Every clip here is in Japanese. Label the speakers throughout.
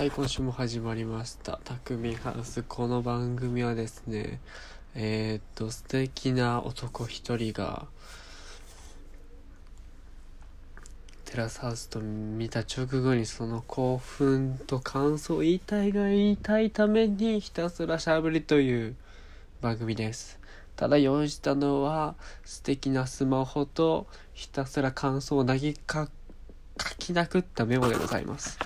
Speaker 1: はい、今週も始まりました。匠ハウス。この番組はですね、えーっと、素敵な男一人が、テラスハウスと見た直後にその興奮と感想言いたいが言いたいためにひたすらしゃべりという番組です。ただ用意したのは素敵なスマホとひたすら感想を投げか書きなくったメモでございます。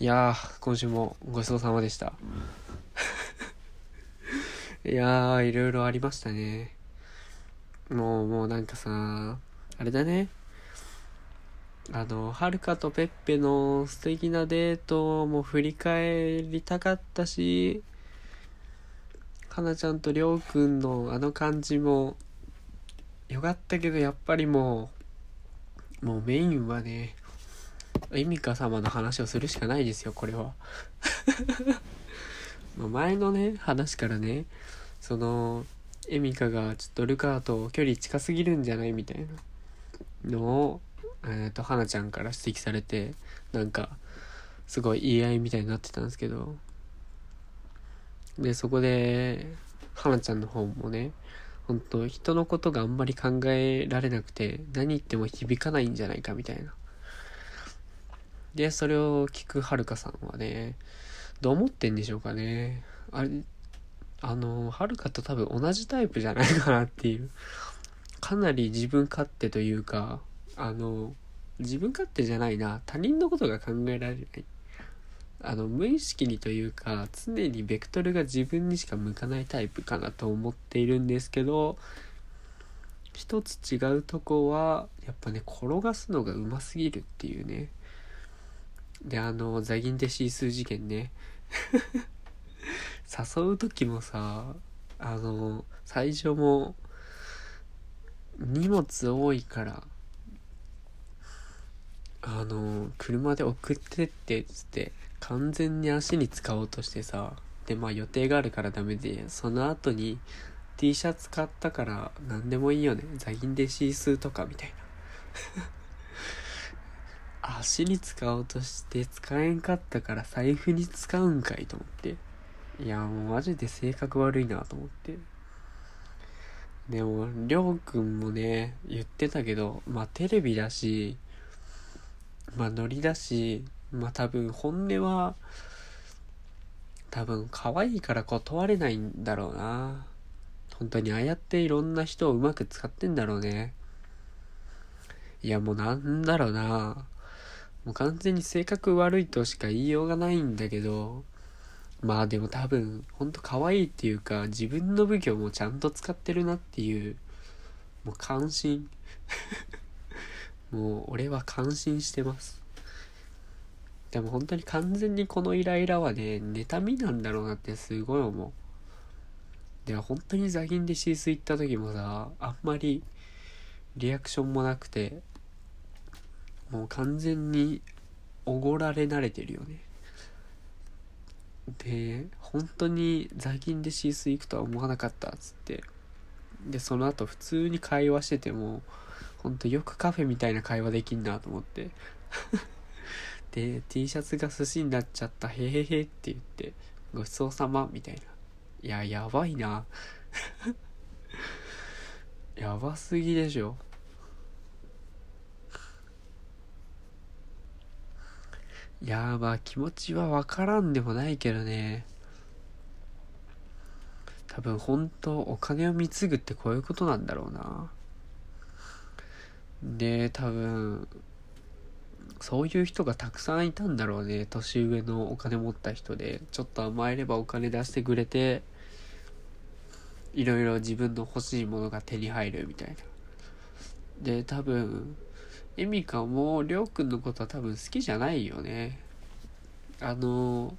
Speaker 1: いやー、今週もごちそうさまでした。いやー、いろいろありましたね。もう、もうなんかさ、あれだね。あの、はるかとペッペの素敵なデートも振り返りたかったし、かなちゃんとりょうくんのあの感じもよかったけど、やっぱりもう、もうメインはね、エミカ様の話をするしかないですよこれは。前のね話からねそのエミカがちょっとルカと距離近すぎるんじゃないみたいなのをえっ、と花ちゃんから指摘されてなんかすごい言い合いみたいになってたんですけど。でそこで花ちゃんの方もね本当人のことがあんまり考えられなくて何言っても響かないんじゃないかみたいな。で、それを聞くはるかさんはね、どう思ってんでしょうかね。あれ、あの、はるかと多分同じタイプじゃないかなっていう。かなり自分勝手というか、あの、自分勝手じゃないな。他人のことが考えられない。あの、無意識にというか、常にベクトルが自分にしか向かないタイプかなと思っているんですけど、一つ違うとこは、やっぱね、転がすのがうますぎるっていうね。で、あの、ザギンでシース事件ね。誘う時もさ、あの、最初も、荷物多いから、あの、車で送ってってっつって、完全に足に使おうとしてさ、で、まあ予定があるからダメで、その後に T シャツ買ったから何でもいいよね。ザギンでシースーとかみたいな。足に使おうとして使えんかったから財布に使うんかいと思って。いやもうマジで性格悪いなと思って。でもりょうくんもね言ってたけどまあテレビだしまあノリだしまあ多分本音は多分可愛いから断れないんだろうな。本当にああやっていろんな人をうまく使ってんだろうね。いやもうなんだろうな。もう完全に性格悪いとしか言いようがないんだけど、まあでも多分、ほんと可愛いっていうか、自分の武器をもうちゃんと使ってるなっていう、もう感心。もう俺は感心してます。でも本当に完全にこのイライラはね、妬みなんだろうなってすごい思う。で、本当にザギンでシース行った時もさ、あんまりリアクションもなくて、もう完全におごられ慣れてるよね。で本当にザギンでシース行くとは思わなかったっつって。でその後普通に会話してても本当よくカフェみたいな会話できんなと思って。で T シャツが寿司になっちゃったへへへって言ってごちそうさまみたいな。いややばいな。やばすぎでしょ。やーまあ気持ちはわからんでもないけどね。多分本当お金を貢ぐってこういうことなんだろうな。で多分そういう人がたくさんいたんだろうね。年上のお金持った人で。ちょっと甘えればお金出してくれていろいろ自分の欲しいものが手に入るみたいな。で多分エミカもりょうくんのことは多分好きじゃないよね。あの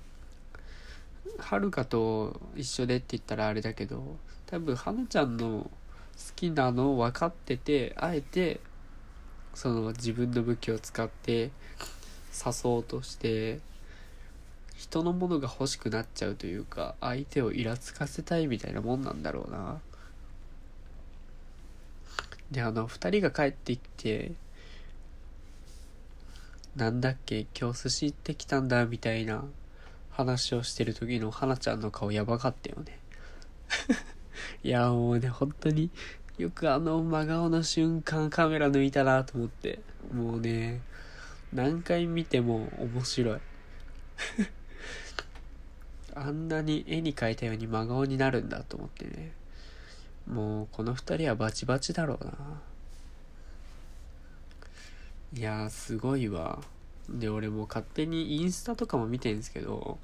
Speaker 1: はるかと一緒でって言ったらあれだけど多分はなちゃんの好きなの分かっててあえてその自分の武器を使って誘おうとして人のものが欲しくなっちゃうというか相手をイラつかせたいみたいなもんなんだろうな。であの2人が帰ってきてなんだっけ今日寿司行ってきたんだみたいな話をしてる時の花ちゃんの顔やばかったよね。いやもうね本当によくあの真顔の瞬間カメラ抜いたなと思って。もうね何回見ても面白い。あんなに絵に描いたように真顔になるんだと思ってね。もうこの2人はバチバチだろうな。いやーすごいわ。で俺も勝手にインスタとかも見てんすけど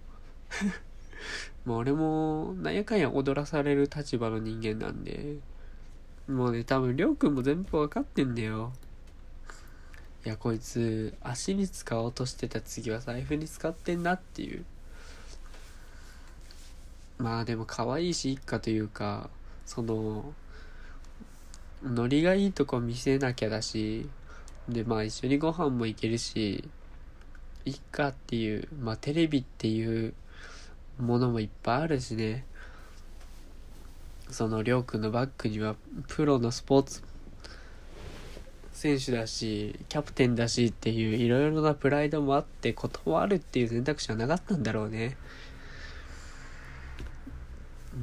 Speaker 1: もう俺もなんやかんや踊らされる立場の人間なんでもうね多分りょうくんも全部わかってんだよ。いやこいつ足に使おうとしてた次は財布に使ってんなっていう。まあでも可愛いし一家というかそのノリがいいとこ見せなきゃだしでまあ一緒にご飯も行けるしいっかっていうまあテレビっていうものもいっぱいあるしね。そのりょうくんのバッグにはプロのスポーツ選手だしキャプテンだしっていういろいろなプライドもあって断るっていう選択肢はなかったんだろうね。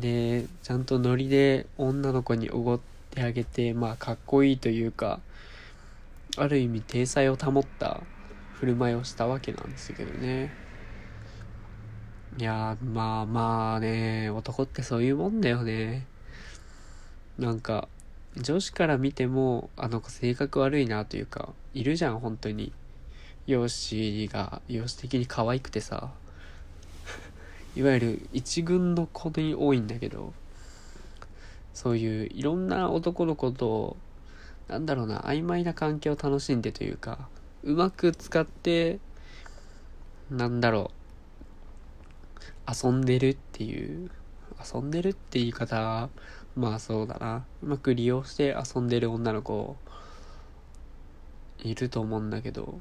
Speaker 1: でちゃんとノリで女の子におごってあげてまあかっこいいというかある意味体裁を保った振る舞いをしたわけなんですけどね。いやまあまあね男ってそういうもんだよね。なんか女子から見てもあの子性格悪いなというかいるじゃん本当に。容姿が容姿的に可愛くてさ。いわゆる一軍の子に多いんだけど。そういういろんな男の子となんだろうな曖昧な関係を楽しんでというかうまく使ってなんだろう遊んでるっていう遊んでるって言い方まあそうだな。うまく利用して遊んでる女の子いると思うんだけど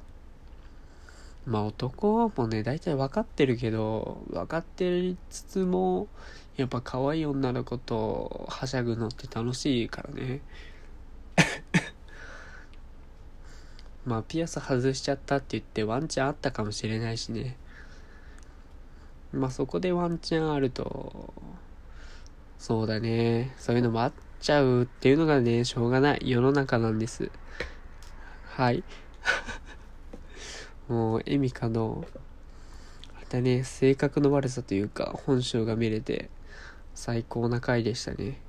Speaker 1: まあ男もね大体分かってるけど分かってつつもやっぱ可愛い女の子とはしゃぐのって楽しいからね。まあピアス外しちゃったって言ってワンチャンあったかもしれないしね。まあそこでワンチャンあるとそうだね。そういうのもあっちゃうっていうのがねしょうがない。世の中なんです。はい。もうエミカのあれだね性格の悪さというか本性が見れて最高な回でしたね。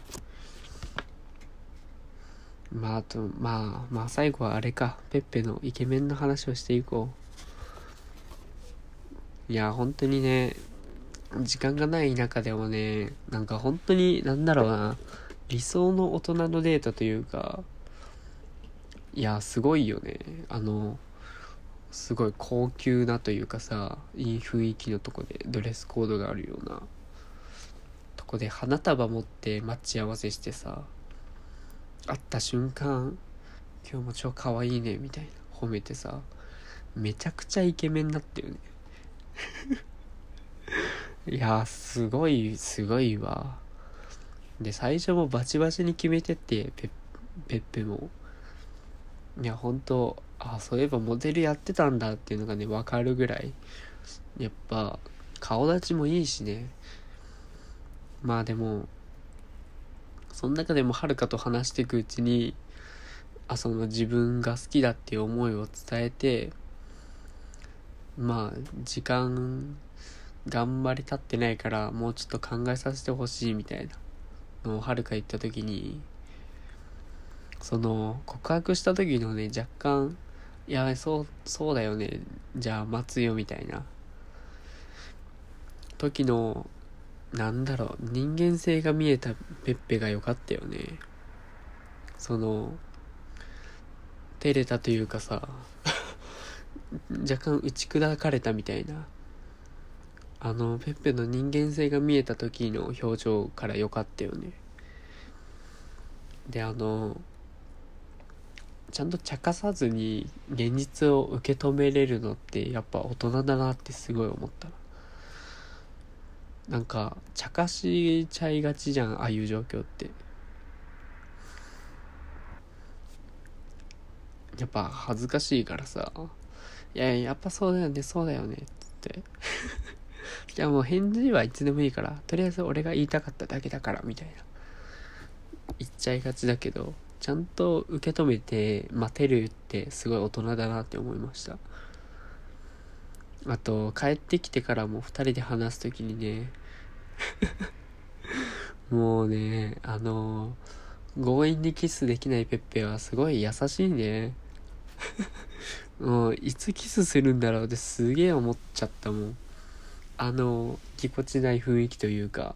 Speaker 1: まああとまあまあ最後はあれか。ペッペのイケメンの話をしていこう。いや本当にね時間がない中でもねなんか本当になんだろうな。理想の大人のデートというかいやすごいよね。あのすごい高級なというかさいい雰囲気のとこでドレスコードがあるようなとこで花束持って待ち合わせしてさ会った瞬間今日も超可愛いねみたいな。褒めてさめちゃくちゃイケメンだったよね。いやすごいすごいわ。で最初もバチバチに決めてってペッペッペも。いや本当あそういえばモデルやってたんだっていうのがね分かるぐらい。やっぱ顔立ちもいいしね。まあでもその中でもはるかと話していくうちにあその自分が好きだっていう思いを伝えてまあ時間頑張り立ってないからもうちょっと考えさせてほしいみたいなのをはるか言った時にその告白した時のね若干いやそうそうだよねじゃあ待つよみたいな時のなんだろう人間性が見えたペッペが良かったよね。その照れたというかさ若干打ち砕かれたみたいな。あのペッペの人間性が見えた時の表情から良かったよね。であのちゃんと茶化さずに現実を受け止めれるのってやっぱ大人だなってすごい思った。ななんか茶化しちゃいがちじゃんああいう状況って。やっぱ恥ずかしいからさ「いややっぱそうだよねそうだよね」つって。いやもう返事はいつでもいいからとりあえず俺が言いたかっただけだからみたいな。言っちゃいがちだけどちゃんと受け止めて待てるってすごい大人だなって思いました。あと帰ってきてからも2人で話す時にね もうねあの強引にキスできないペッペはすごい優しいね。もういつキスするんだろうってすげえ思っちゃったもん。あのぎこちない雰囲気というか。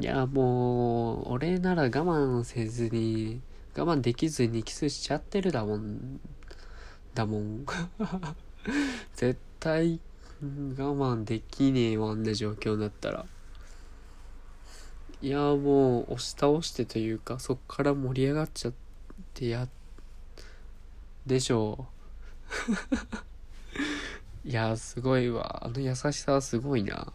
Speaker 1: いやもう俺なら我慢せずに我慢できずにキスしちゃってるだもんだもん。絶対我慢できねえわあんな状況になったら。いやもう押し倒してというかそっから盛り上がっちゃってやでしょう。いやすごいわ。あの優しさはすごいな。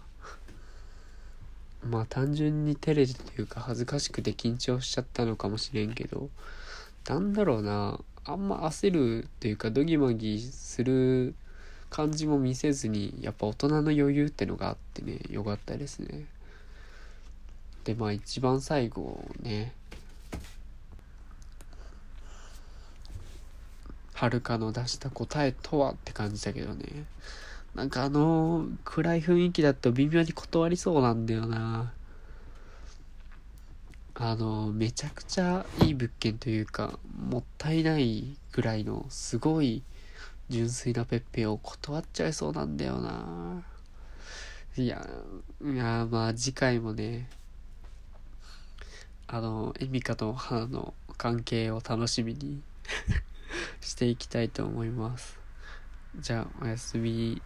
Speaker 1: まあ単純に照れてというか恥ずかしくて緊張しちゃったのかもしれんけど。なんだろうな。あんま焦るっていうかドギマギする感じも見せずにやっぱ大人の余裕ってのがあってねよかったですね。でまあ一番最後ねはるかの出した答えとはって感じだけどね。なんかあの暗い雰囲気だと微妙に断りそうなんだよな。あのめちゃくちゃいい物件というかもったいないぐらいのすごい純粋なペッペを断っちゃいそうなんだよな。いやいやまあ次回もねあのエミカと花の関係を楽しみに していきたいと思います。じゃあおやすみ。